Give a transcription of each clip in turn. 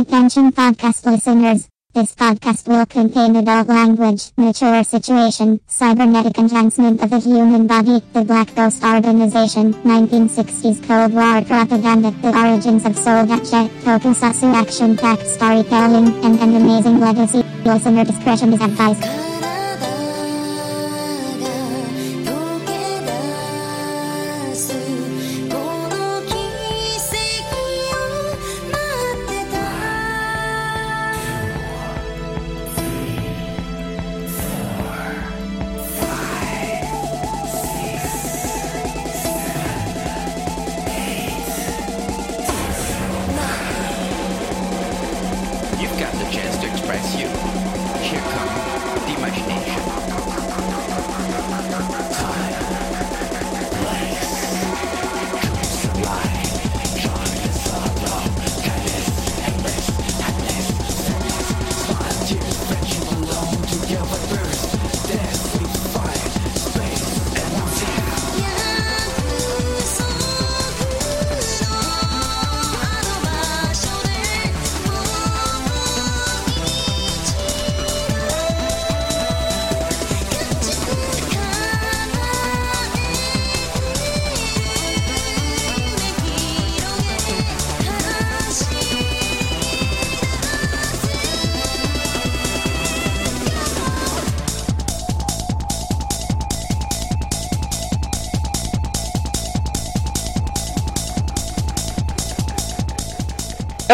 Attention podcast listeners. This podcast will contain adult language, mature situation, cybernetic enhancement of the human body, the Black Ghost Organization, 1960s Cold War propaganda, the origins of Soulgache, tokusatsu action packed storytelling, and an amazing legacy. Listener discretion is advised.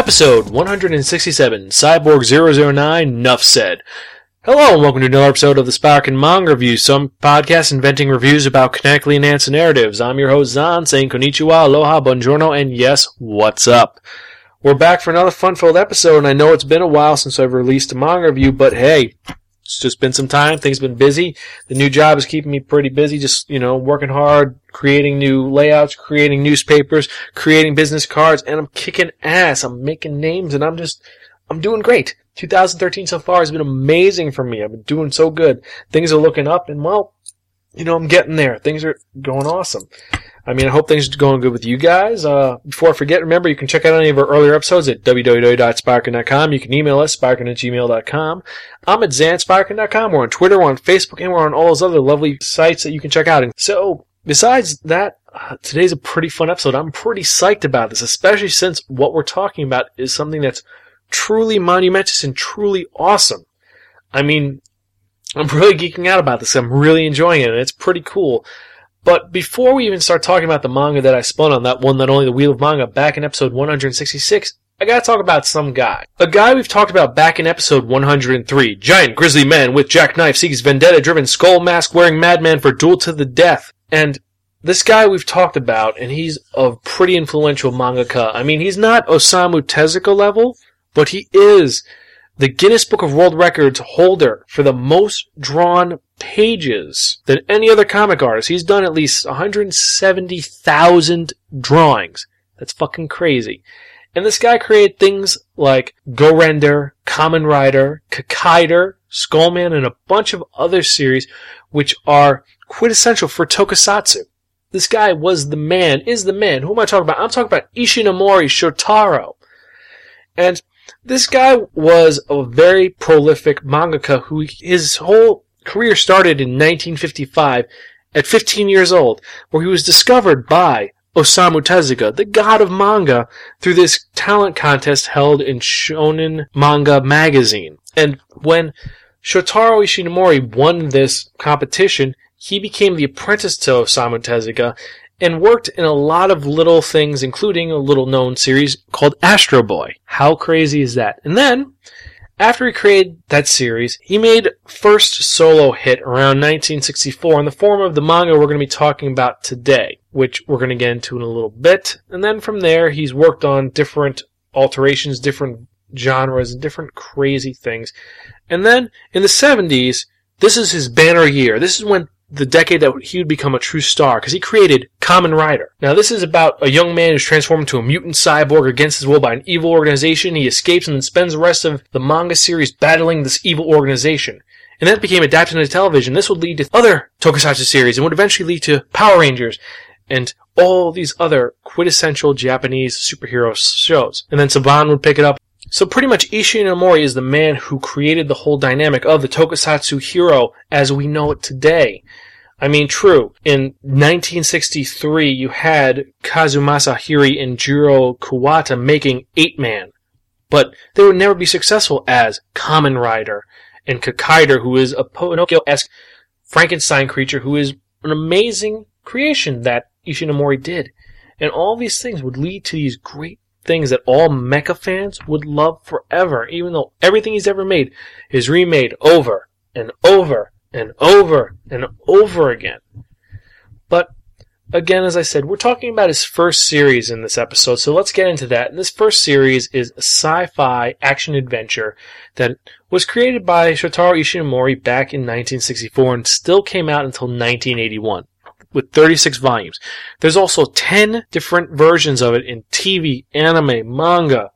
Episode 167, Cyborg 009, Nuff Said. Hello and welcome to another episode of the Spark and Manga Review, some podcast inventing reviews about kinetically enhanced narratives. I'm your host Zan, saying konnichiwa, aloha, buongiorno, and yes, what's up? We're back for another fun-filled episode, and I know it's been a while since I've released a manga review, but hey, it's just been some time. Things have been busy. The new job is keeping me pretty busy. Just, you know, working hard, creating new layouts, creating newspapers, creating business cards, and I'm kicking ass. I'm making names and I'm just, I'm doing great. 2013 so far has been amazing for me. I've been doing so good. Things are looking up and well, you know, I'm getting there. Things are going awesome. I mean, I hope things are going good with you guys. Uh, before I forget, remember you can check out any of our earlier episodes at www.sparkin.com. You can email us, sparkin at gmail.com. I'm at zansparkin.com. We're on Twitter, we're on Facebook, and we're on all those other lovely sites that you can check out. And so, besides that, uh, today's a pretty fun episode. I'm pretty psyched about this, especially since what we're talking about is something that's truly monumentous and truly awesome. I mean, I'm really geeking out about this. I'm really enjoying it, and it's pretty cool. But before we even start talking about the manga that I spun on, that one that only the Wheel of Manga back in episode 166, I gotta talk about some guy. A guy we've talked about back in episode 103. Giant grizzly man with jackknife seeks vendetta driven skull mask wearing madman for duel to the death. And this guy we've talked about, and he's a pretty influential mangaka. I mean, he's not Osamu Tezuka level, but he is the Guinness Book of World Records holder for the most drawn pages than any other comic artist. He's done at least 170,000 drawings. That's fucking crazy. And this guy created things like Go Render, Kamen Rider, Kikaider, Skullman, and a bunch of other series which are quintessential for tokusatsu. This guy was the man, is the man. Who am I talking about? I'm talking about Ishinomori Shotaro. And this guy was a very prolific mangaka who his whole career started in 1955 at 15 years old, where he was discovered by Osamu Tezuka, the god of manga, through this talent contest held in Shonen Manga magazine. And when Shotaro Ishinomori won this competition, he became the apprentice to Osamu Tezuka and worked in a lot of little things, including a little known series called Astro Boy. How crazy is that? And then, after he created that series, he made first solo hit around 1964 in the form of the manga we're going to be talking about today, which we're going to get into in a little bit. And then from there, he's worked on different alterations, different genres, and different crazy things. And then in the 70s, this is his banner year. This is when the decade that he would become a true star because he created Kamen Rider. Now, this is about a young man who's transformed into a mutant cyborg against his will by an evil organization. He escapes and then spends the rest of the manga series battling this evil organization. And that became adapted into television. This would lead to other tokusatsu series and would eventually lead to Power Rangers and all these other quintessential Japanese superhero shows. And then Saban would pick it up So pretty much Ishinomori is the man who created the whole dynamic of the tokusatsu hero as we know it today. I mean, true, in 1963 you had Kazumasa Hirai and Jiro Kuwata making Eight Man, but they would never be successful as Kamen Rider and Kikaider, who is a Pinocchio-esque Frankenstein creature who is an amazing creation that Ishinomori did. And all these things would lead to these great things that all mecha fans would love forever, even though everything he's ever made is remade over and over and over and over again. But again, as I said, we're talking about his first series in this episode, so let's get into that. And this first series is a sci-fi action adventure that was created by Shotaro Ishinomori back in 1964 and still came out until 1981 with 36 volumes. There's also 10 different versions of it in TV, anime, manga.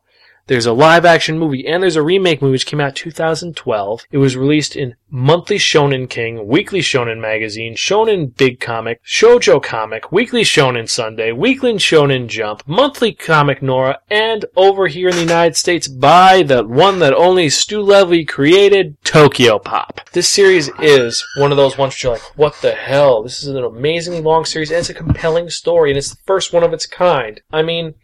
There's a live action movie and there's a remake movie which came out 2012. It was released in Monthly Shonen King, Weekly Shonen Magazine, Shonen Big Comic, Shoujo Comic, Weekly Shonen Sunday, Weekly Shonen Jump, Monthly Comic Nora, and over here in the United States by the one that only Stu Levy created, Tokyo Pop. This series is one of those ones where you're like, what the hell? This is an amazingly long series and it's a compelling story and it's the first one of its kind. I mean,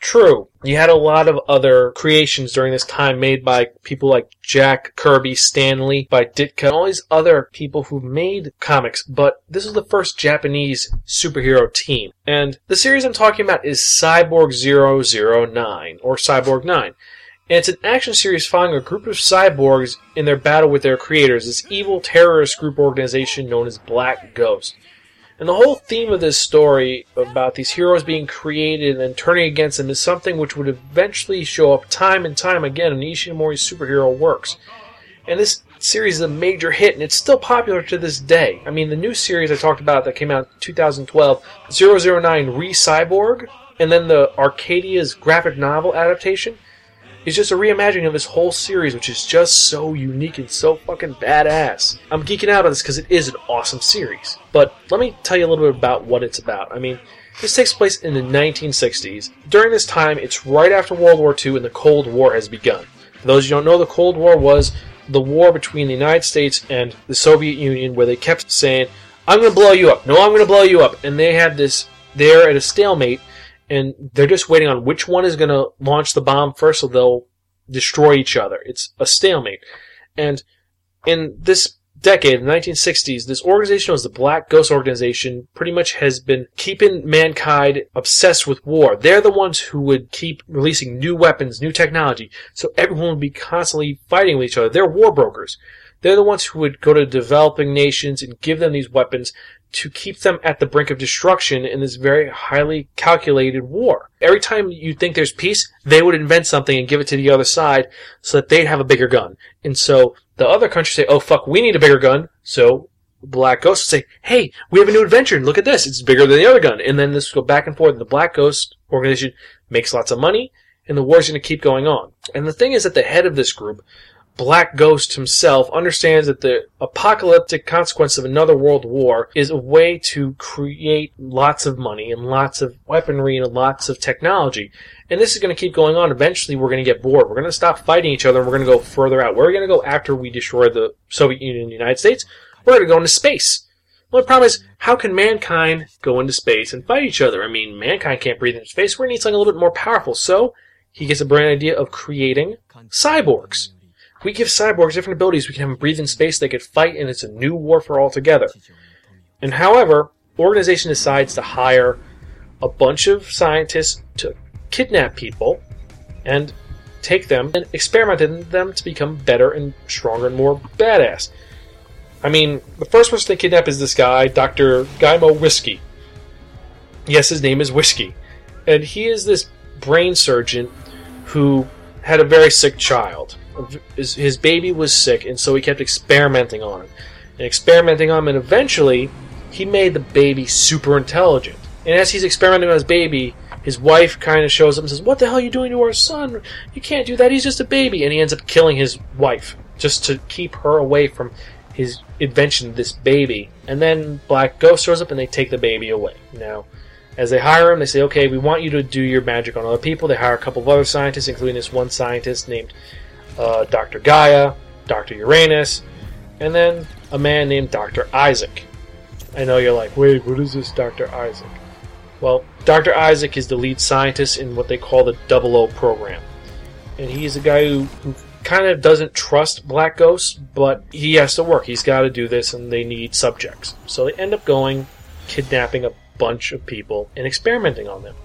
True. You had a lot of other creations during this time made by people like Jack Kirby, Stan Lee, by Ditko, and all these other people who made comics, but this is the first Japanese superhero team. And the series I'm talking about is Cyborg 009, or Cyborg 9. And it's an action series following a group of cyborgs in their battle with their creators, this evil terrorist group organization known as Black Ghost. And the whole theme of this story about these heroes being created and then turning against them is something which would eventually show up time and time again in Ishinomori's superhero works. And this series is a major hit, and it's still popular to this day. I mean, the new series I talked about that came out in 2012, 009 Re-Cyborg, and then the Archaia's graphic novel adaptation, is just a reimagining of this whole series, which is just so unique and so fucking badass. I'm geeking out on this because it is an awesome series. But let me tell you a little bit about what it's about. I mean, this takes place in the 1960s. During this time, it's right after World War II and the Cold War has begun. For those who don't know, the Cold War was the war between the United States and the Soviet Union where they kept saying, I'm going to blow you up. No, I'm going to blow you up. And they had this, they're at a stalemate and they're just waiting on which one is going to launch the bomb first so they'll destroy each other. It's a stalemate. And in this decade, the 1960s, this organization was the Black Ghost Organization, pretty much has been keeping mankind obsessed with war. They're the ones who would keep releasing new weapons, new technology, so everyone would be constantly fighting with each other. They're war brokers. They're the ones who would go to developing nations and give them these weapons to keep them at the brink of destruction in this very highly calculated war. Every time you think there's peace, they would invent something and give it to the other side so that they'd have a bigger gun. And so the other countries say, oh fuck, we need a bigger gun. So Black Ghost would say, hey, we have a new invention. Look at this. It's bigger than the other gun. And then this will go back and forth. And the Black Ghost organization makes lots of money and the war's going to keep going on. And the thing is that the head of this group Black Ghost himself understands that the apocalyptic consequence of another world war is a way to create lots of money and lots of weaponry and lots of technology. And this is going to keep going on. Eventually, we're going to get bored. We're going to stop fighting each other and we're going to go further out. Where are we going to go after we destroy the Soviet Union and the United States? We're going to go into space. Well, the problem is, how can mankind go into space and fight each other? I mean, mankind can't breathe in space. We're going to need something a little bit more powerful. So, he gets a brilliant idea of creating cyborgs we give cyborgs different abilities. We can have them breathe in space. They could fight, and it's a new warfare altogether. And however, organization decides to hire a bunch of scientists to kidnap people and take them and experiment in them to become better and stronger and more badass. I mean, the first person they kidnap is this guy, Dr. Gaimo Whiskey. Yes, his name is Whiskey. And he is this brain surgeon who had a very sick child his, his baby was sick, and so he kept experimenting on him. And experimenting on him, and eventually, he made the baby super intelligent. And as he's experimenting on his baby, his wife kind of shows up and says, What the hell are you doing to our son? You can't do that, he's just a baby. And he ends up killing his wife just to keep her away from his invention, this baby. And then Black Ghost shows up and they take the baby away. Now, As they hire him, they say, okay, we want you to do your magic on other people. They hire a couple of other scientists, including this one scientist named uh, Dr. Gaia, Dr. Uranus, and then a man named Dr. Isaac. I know you're like, wait, what is this Dr. Isaac? Well, Dr. Isaac is the lead scientist in what they call the Double O program. And he's a guy who, who kind of doesn't trust Black Ghosts, but he has to work. He's got to do this, and they need subjects. So they end up going, kidnapping a bunch of people, and experimenting on them.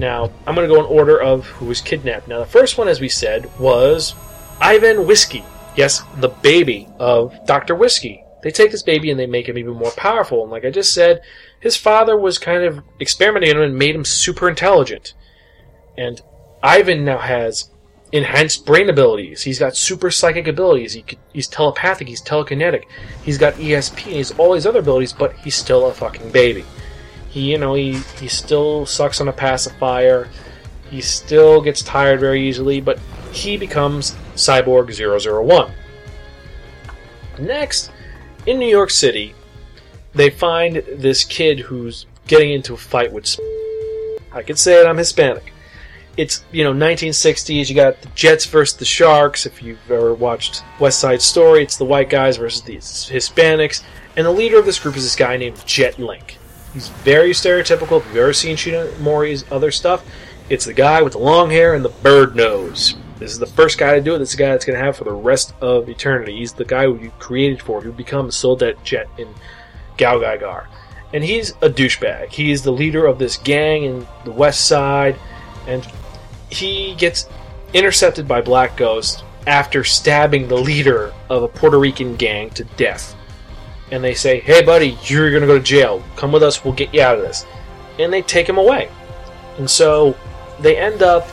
Now, I'm going to go in order of who was kidnapped. Now, the first one, as we said, was Ivan Whiskey. Yes, the baby of Dr. Whiskey. They take this baby and they make him even more powerful. And like I just said, his father was kind of experimenting on him and made him super intelligent. And Ivan now has enhanced brain abilities. He's got super psychic abilities. He he's telepathic. He's telekinetic. He's got ESP. And He's all these other abilities, but he's still a fucking baby. He, you know, he, he still sucks on a pacifier. He still gets tired very easily, but he becomes Cyborg 001. Next, in New York City, they find this kid who's getting into a fight with. I can say it, I'm Hispanic. It's, you know, 1960s, you got the Jets versus the Sharks. If you've ever watched West Side Story, it's the white guys versus the Hispanics. And the leader of this group is this guy named Jet Link. He's very stereotypical. If you've ever seen Ishinomori's other stuff, it's the guy with the long hair and the bird nose. This is the first guy to do it. This is the guy that's going to have for the rest of eternity. He's the guy who you created for, who becomes Soldat Jet in Gal Gadar. And he's a douchebag. He's the leader of this gang in the West Side, and he gets intercepted by Black Ghost after stabbing the leader of a Puerto Rican gang to death. And they say, "Hey, buddy, you're to go to jail. Come with us. We'll get you out of this." And they take him away. And so they end up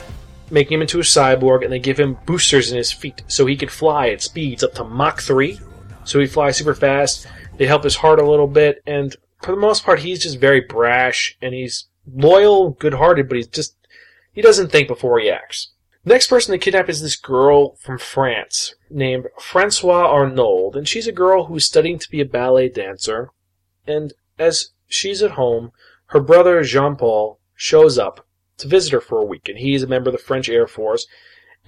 making him into a cyborg, and they give him boosters in his feet so he can fly at speeds up to Mach 3. So he flies super fast. They help his heart a little bit, and for the most part, he's just very brash, and he's loyal, good-hearted, but he's just he doesn't think before he acts. Next person they kidnap is this girl from France named Francois Arnold, and she's a girl who's studying to be a ballet dancer. And as she's at home, her brother Jean Paul shows up to visit her for a week, and he's a member of the French Air Force.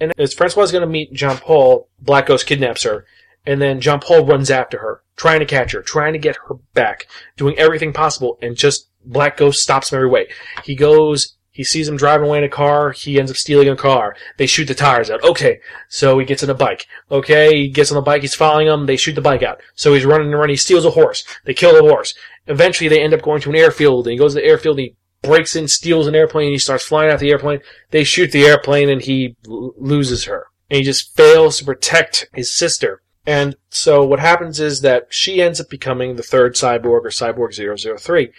And as Francois is going to meet Jean Paul, Black Ghost kidnaps her, and then Jean Paul runs after her, trying to catch her, trying to get her back, doing everything possible, and just Black Ghost stops him every way. He goes, he sees him driving away in a car, he ends up stealing a car. They shoot the tires out. Okay, so he gets on a bike. Okay, he gets on the bike, he's following them, they shoot the bike out. So he's running and running, he steals a horse. They kill the horse. Eventually they end up going to an airfield, and he goes to the airfield, and he breaks in, steals an airplane, and he starts flying out the airplane. They shoot the airplane, and he l- loses her. And he just fails to protect his sister. And so what happens is that she ends up becoming the third cyborg, or Cyborg 003.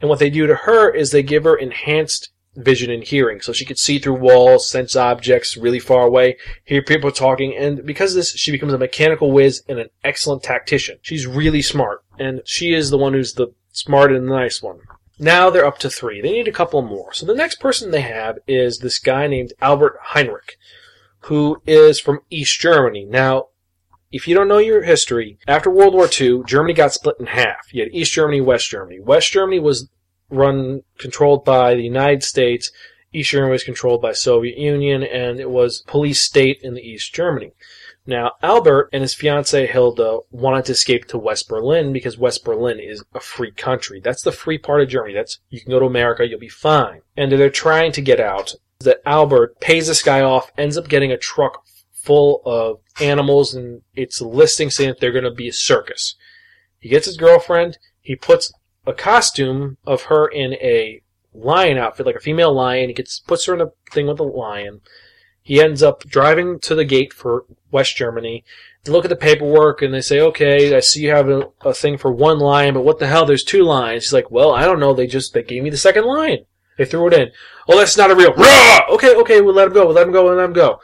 And what they do to her is they give her enhanced vision and hearing, so she could see through walls, sense objects really far away, hear people talking, and because of this, she becomes a mechanical whiz and an excellent tactician. She's really smart, and she is the one who's the smart and the nice one. Now they're up to three. They need a couple more. So the next person they have is this guy named Albert Heinrich, who is from East Germany. Now, if you don't know your history, after World War II, Germany got split in half. You had East Germany, West Germany. West Germany was run, controlled by the United States. East Germany was controlled by Soviet Union, and it was police state in the East Germany. Now, Albert and his fiancee Hilda wanted to escape to West Berlin because West Berlin is a free country. That's the free part of Germany. That's you can go to America, you'll be fine. And they're trying to get out. That Albert pays this guy off, ends up getting a truck full of animals, and it's listing saying that they're going to be a circus. He gets his girlfriend. He puts a costume of her in a lion outfit, like a female lion. He gets puts her in a thing with a lion. He ends up driving to the gate for West Germany. They look at the paperwork and they say, "Okay, I see you have a, a thing for one lion, but what the hell? There's two lions." He's like, "Well, I don't know. They just they gave me the second lion. They threw it in. Oh, that's not a real. Rah! Okay, okay, we'll let him go. We'll let him go. We'll let him go."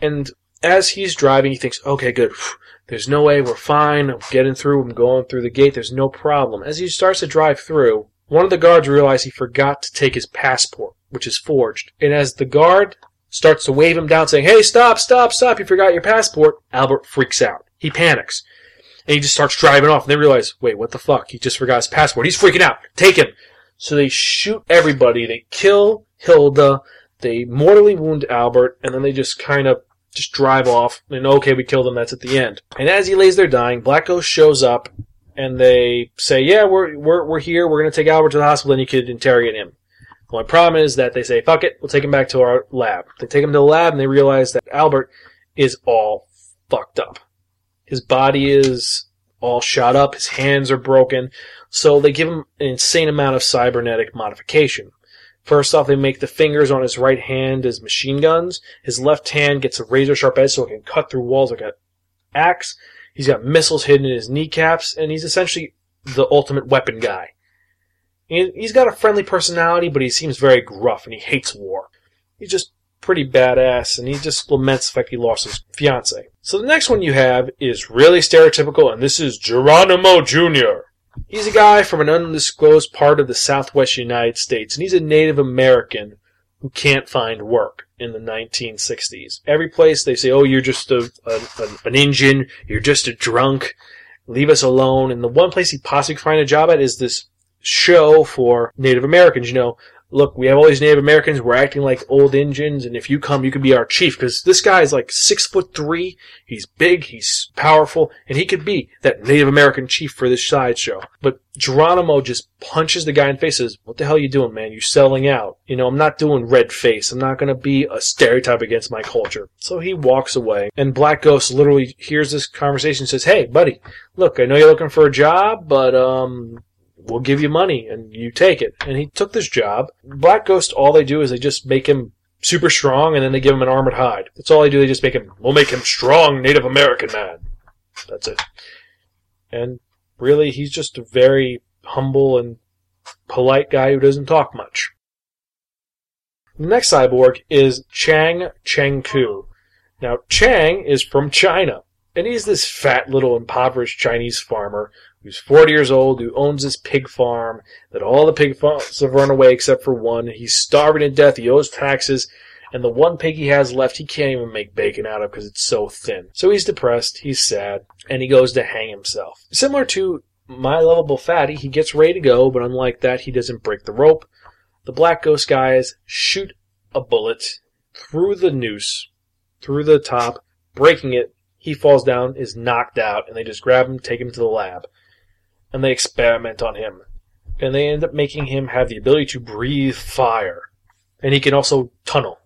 And as he's driving, he thinks, "Okay, good. There's no way. We're fine. I'm getting through. I'm going through the gate. There's no problem." As he starts to drive through, one of the guards realizes he forgot to take his passport, which is forged. And as the guard starts to wave him down, saying, Hey, stop, stop, stop, you forgot your passport, Albert freaks out. He panics. And he just starts driving off. And they realize, wait, what the fuck? He just forgot his passport. He's freaking out. Take him. So they shoot everybody. They kill Hilda. They mortally wound Albert, and then they just kind of just drive off. And okay, we killed them. That's at the end. And as he lays there dying, Black Ghost shows up, and they say, "Yeah, we're we're we're here. We're gonna take Albert to the hospital, and you could interrogate him." The only problem is that they say, "Fuck it, we'll take him back to our lab." They take him to the lab, and they realize that Albert is all fucked up. His body is all shot up. His hands are broken. So they give him an insane amount of cybernetic modification. First off, they make the fingers on his right hand as machine guns. His left hand gets a razor sharp edge so it can cut through walls like an axe. He's got missiles hidden in his kneecaps, and he's essentially the ultimate weapon guy. He- He's got a friendly personality, but he seems very gruff and he hates war. He's just pretty badass, and he just laments the fact he lost his fiance. So the next one you have is really stereotypical, and this is Geronimo Jr. He's a guy from an undisclosed part of the southwest United States, and he's a Native American who can't find work in the 1960s. Every place they say, oh, you're just a, a, an- an Indian, you're just a drunk, leave us alone. And the one place he possibly could find a job at is this show for Native Americans. You know, look, we have all these Native Americans, we're acting like old Indians, and if you come, you can be our chief, because this guy is like six foot three, he's big, he's powerful, and he could be that Native American chief for this sideshow. But Geronimo just punches the guy in the face, says, what the hell are you doing, man? You're selling out. You know, I'm not doing red face. I'm not gonna be a stereotype against my culture. So he walks away, and Black Ghost literally hears this conversation and says, hey, buddy, look, I know you're looking for a job, but, um, we'll give you money and you take it. And he took this job. Black Ghost, all they do is they just make him super strong and then they give him an armored hide. That's all they do. They just make him, we'll make him strong Native American man. That's it. And really, he's just a very humble and polite guy who doesn't talk much. The next cyborg is Chang Changku. Now, Chang is from China, and he's this fat little impoverished Chinese farmer who's 40 years old, who owns this pig farm, that all the pig farms have run away except for one. He's starving to death, he owes taxes, and the one pig he has left, he can't even make bacon out of because it's so thin. So he's depressed, he's sad, and he goes to hang himself. Similar to my lovable fatty, he gets ready to go, but unlike that, he doesn't break the rope. The Black Ghost guys shoot a bullet through the noose, through the top, breaking it. He falls down, is knocked out, and they just grab him, take him to the lab and they experiment on him. And they end up making him have the ability to breathe fire. And he can also tunnel.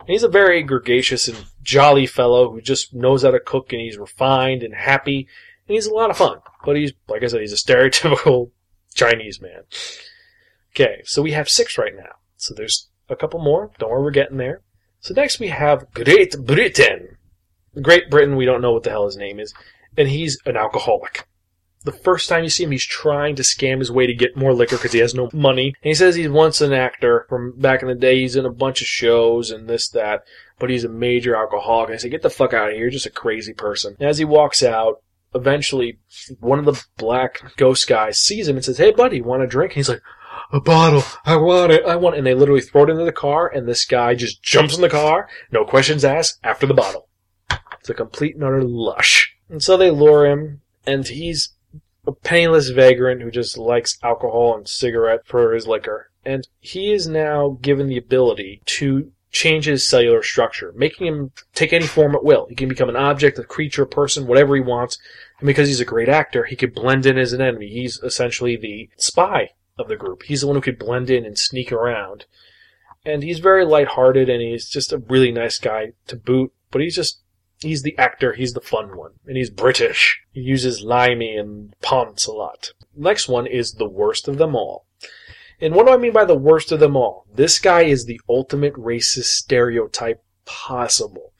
And he's a very gregarious and jolly fellow who just knows how to cook and he's refined and happy. And he's a lot of fun. But he's, like I said, he's a stereotypical Chinese man. Okay, so we have six right now. So there's a couple more. Don't worry, we're getting there. So next we have Great Britain. Great Britain, we don't know what the hell his name is. And he's an alcoholic the first time you see him, he's trying to scam his way to get more liquor because he has no money. And he says he's once an actor from back in the day. He's in a bunch of shows and this, that, but he's a major alcoholic. And I say, get the fuck out of here. You're just a crazy person. And as he walks out, eventually one of the black ghost guys sees him and says, hey buddy, want a drink? And he's like, a bottle. I want it. I want it. And they literally throw it into the car and this guy just jumps in the car. No questions asked after the bottle. It's a complete and utter lush. And so they lure him and he's a penniless vagrant who just likes alcohol and cigarette for his liquor. And he is now given the ability to change his cellular structure, making him take any form at will. He can become an object, a creature, a person, whatever he wants. And because he's a great actor, he could blend in as an enemy. He's essentially the spy of the group. He's the one who could blend in and sneak around. And he's very lighthearted and he's just a really nice guy to boot, but he's just He's the actor, he's the fun one. And he's British. He uses limey and ponce a lot. Next one is the worst of them all. And what do I mean by the worst of them all? This guy is the ultimate racist stereotype possible.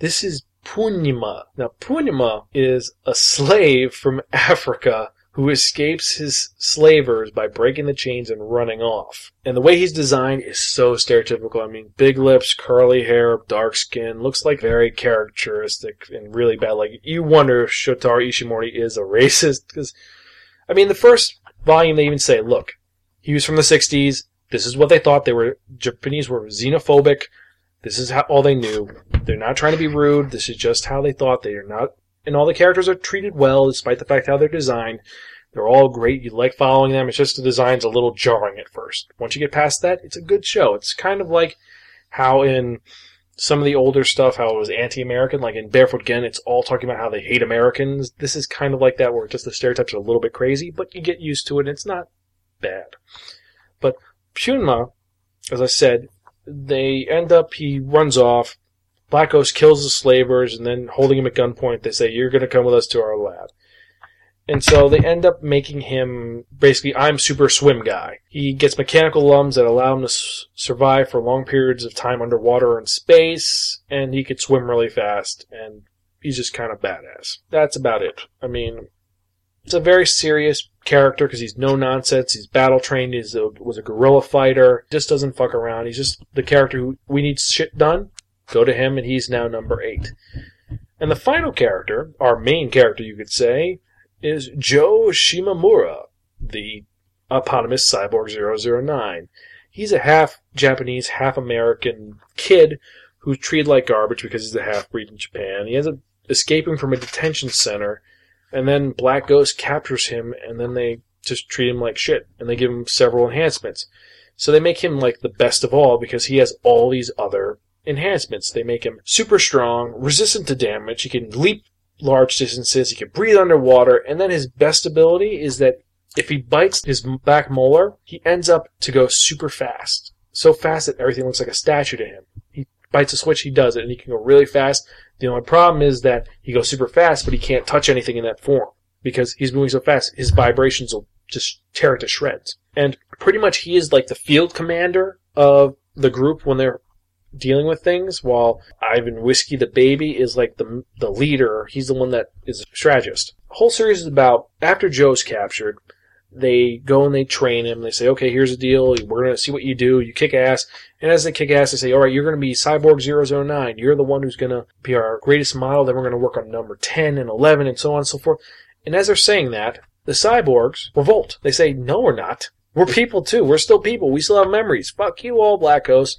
This is Pyunma. Now, Pyunma is a slave from Africa who escapes his slavers by breaking the chains and running off. And the way he's designed is so stereotypical. I mean, big lips, curly hair, dark skin, looks like very characteristic and really bad. Like, you wonder if Shotaro Ishimori is a racist, because, I mean, the first volume they even say, look, he was from the 60s, this is what they thought, they were, Japanese were xenophobic, this is how, all they knew. They're not trying to be rude, this is just how they thought, they are not and all the characters are treated well despite the fact how they're designed. They're all great. You like following them. It's just the design's a little jarring at first. Once you get past that, it's a good show. It's kind of like how in some of the older stuff, how it was anti-American, like in Barefoot Gen, it's all talking about how they hate Americans. This is kind of like that, where just the stereotypes are a little bit crazy, but you get used to it, and it's not bad. But Shunma, as I said, they end up, he runs off, Black Ghost kills the slavers, and then holding him at gunpoint, they say, You're going to come with us to our lab. And so they end up making him basically, I'm super swim guy. He gets mechanical lungs that allow him to s- survive for long periods of time underwater in space, and he could swim really fast, and he's just kind of badass. That's about it. I mean, it's a very serious character because he's no nonsense. He's battle trained. He's a, was a guerrilla fighter. Just doesn't fuck around. He's just the character who we need shit done. Go to him, and he's now number eight. And the final character, our main character, you could say, is Joe Shimamura, the eponymous Cyborg 009. He's a half Japanese, half American kid who's treated like garbage because he's a half breed in Japan. He ends up escaping from a detention center, and then Black Ghost captures him, and then they just treat him like shit, and they give him several enhancements. So they make him like the best of all because he has all these other enhancements. They make him super strong, resistant to damage, he can leap large distances, he can breathe underwater, and then his best ability is that if he bites his back molar, he ends up to go super fast. So fast that everything looks like a statue to him. He bites a switch, he does it, and he can go really fast. The only problem is that he goes super fast, but he can't touch anything in that form. Because he's moving so fast, his vibrations will just tear it to shreds. And pretty much he is like the field commander of the group when they're dealing with things, while Ivan Whiskey the baby is like the the leader. He's the one that is a strategist. The whole series is about after Joe's captured, they go and they train him. They say, okay, here's the deal. We're going to see what you do. You kick ass. And as they kick ass, they say, all right, you're going to be Cyborg 009. You're the one who's going to be our greatest model. Then we're going to work on number 10 and 11 and so on and so forth. And as they're saying that, the cyborgs revolt. They say, no, we're not. We're people too. We're still people. We still have memories. Fuck you all, Black Ghost.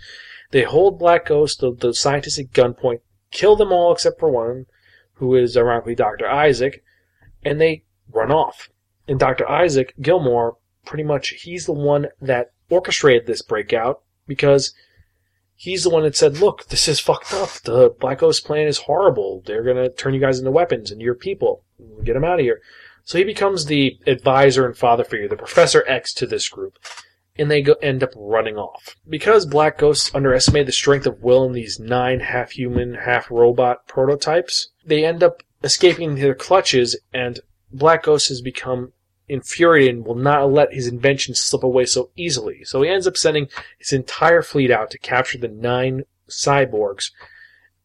They hold Black Ghost, the, the scientist at gunpoint, kill them all except for one, who is ironically Dr. Isaac, and they run off. And Dr. Isaac Gilmore, pretty much, he's the one that orchestrated this breakout because he's the one that said, look, this is fucked up. The Black Ghost plan is horrible. They're going to turn you guys into weapons and you're people. Get them out of here. So he becomes the advisor and father figure, the Professor X to this group. And they go, end up running off. Because Black Ghosts underestimate the strength of will in these nine half human, half robot prototypes, they end up escaping their clutches, and Black Ghost has become infuriated and will not let his invention slip away so easily. So he ends up sending his entire fleet out to capture the nine cyborgs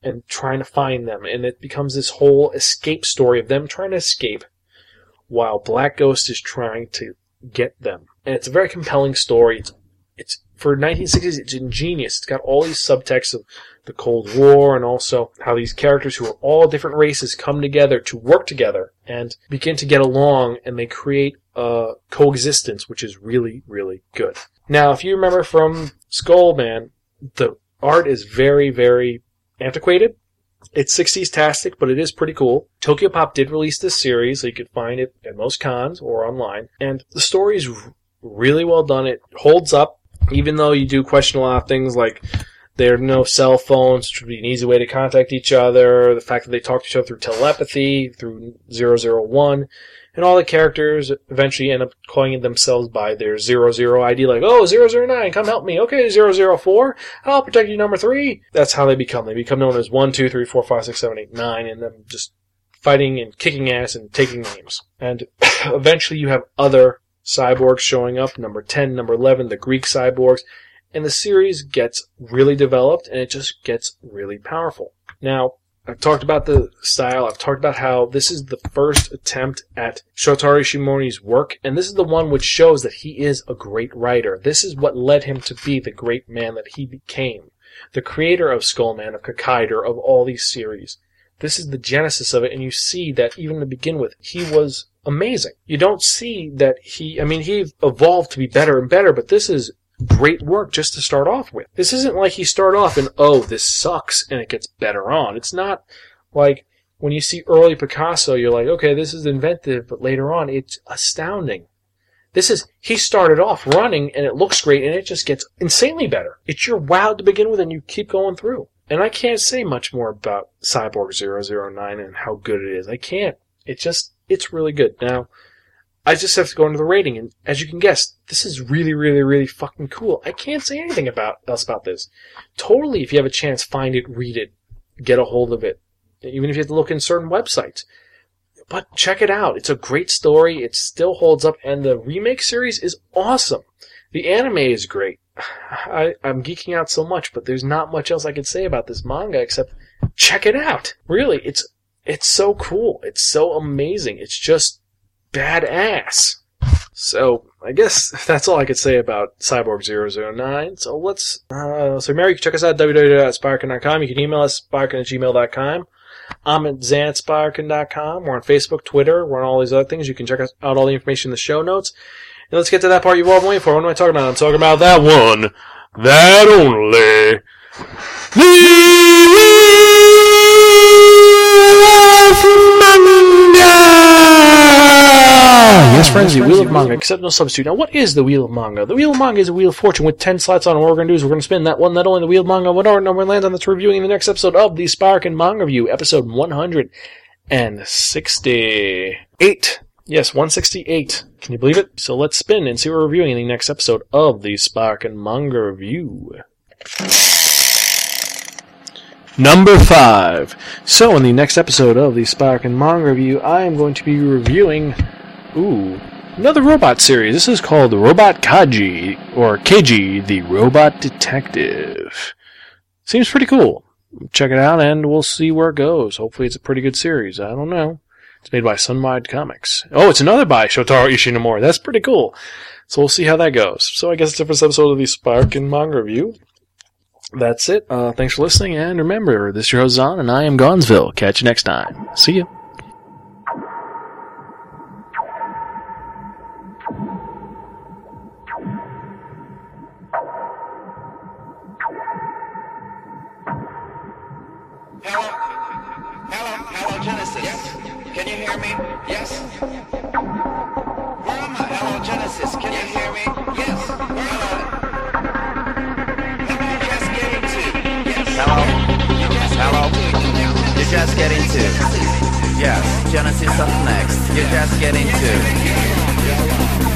and trying to find them. And it becomes this whole escape story of them trying to escape while Black Ghost is trying to get them. And it's a very compelling story. It's, it's for 1960s, it's ingenious. It's got all these subtexts of the Cold War and also how these characters who are all different races come together to work together and begin to get along and they create a coexistence, which is really, really good. Now, if you remember from Skullman, the art is very, very antiquated. It's 60s tastic, but it is pretty cool. Tokyo Pop did release this series, so you could find it at most cons or online. And the story is really well done. It holds up, even though you do question a lot of things like there are no cell phones, which would be an easy way to contact each other, the fact that they talk to each other through telepathy, through 001, and all the characters eventually end up calling themselves by their 00 ID, like, oh, 009, come help me. Okay, 004, I'll protect you, number three. That's how they become. They become known as 1, 2, 3, 4, 5, 6, 7, 8, 9, and then just fighting and kicking ass and taking names. And eventually you have other cyborgs showing up, number 10, number 11, the Greek cyborgs, and the series gets really developed and it just gets really powerful. Now, I've talked about the style. I've talked about how this is the first attempt at Shotaro Shimoni's work, and this is the one which shows that he is a great writer. This is what led him to be the great man that he became. The creator of Skullman, of Kikaider, of all these series. This is the genesis of it, and you see that even to begin with, he was amazing. You don't see that he, I mean, he evolved to be better and better, but this is great work just to start off with. This isn't like he started off and, oh, this sucks, and it gets better on. It's not like when you see early Picasso, you're like, okay, this is inventive, but later on, it's astounding. This is, he started off running and it looks great and it just gets insanely better. It's your wow to begin with and you keep going through. And I can't say much more about Cyborg 009 and how good it is. I can't. It just, it's really good. Now, I just have to go into the rating, and as you can guess, this is really, really, really fucking cool. I can't say anything about else about this. Totally, if you have a chance, find it, read it, get a hold of it. Even if you have to look in certain websites. But check it out. It's a great story. It still holds up, and the remake series is awesome. The anime is great. I, I'm geeking out so much, but there's not much else I could say about this manga except check it out. Really, it's it's so cool. It's so amazing. It's just badass. So I guess that's all I could say about Cyborg 009. So let's. Uh, so Mary, you can check us out at www.sparkin.com. You can email us sparkin at gmail.com. I'm at zansparkin.com. We're on Facebook, Twitter. We're on all these other things. You can check out all the information in the show notes. Let's get to that part you've all been waiting for. What am I talking about? I'm talking about that one, that only, Yes, friends, the Wheel of Manga, except no substitute. Now, what is the Wheel of Manga? The Wheel of Manga is a Wheel of Fortune with 10 slots on it. What we're going to do is we're going to spin that one, not only the Wheel of Manga, what our number lands on that's reviewing in the next episode of the Spark and Manga Review, episode 168. Yes, 168. Can you believe it? So let's spin and see what we're reviewing in the next episode of the Spark and Manga Review. Number 5. So, in the next episode of the Spark and Manga Review, I am going to be reviewing, ooh, another robot series. This is called Robot Keiji, or KG, the Robot Detective. Seems pretty cool. Check it out and we'll see where it goes. Hopefully it's a pretty good series. I don't know. It's made by Sunwide Comics. Oh, it's another by Shotaro Ishinomori. That's pretty cool. So we'll see how that goes. So I guess it's the first episode of the Spark and Manga Review. That's it. Uh, thanks for listening, and remember, this is your host Zon, and I am Gonzville. Catch you next time. See ya. Hello? Can you hear me? Yes? Hello, just getting to. Yes? Hello? Hello? You're just getting to. Yes, Genesis up next. You're just getting to.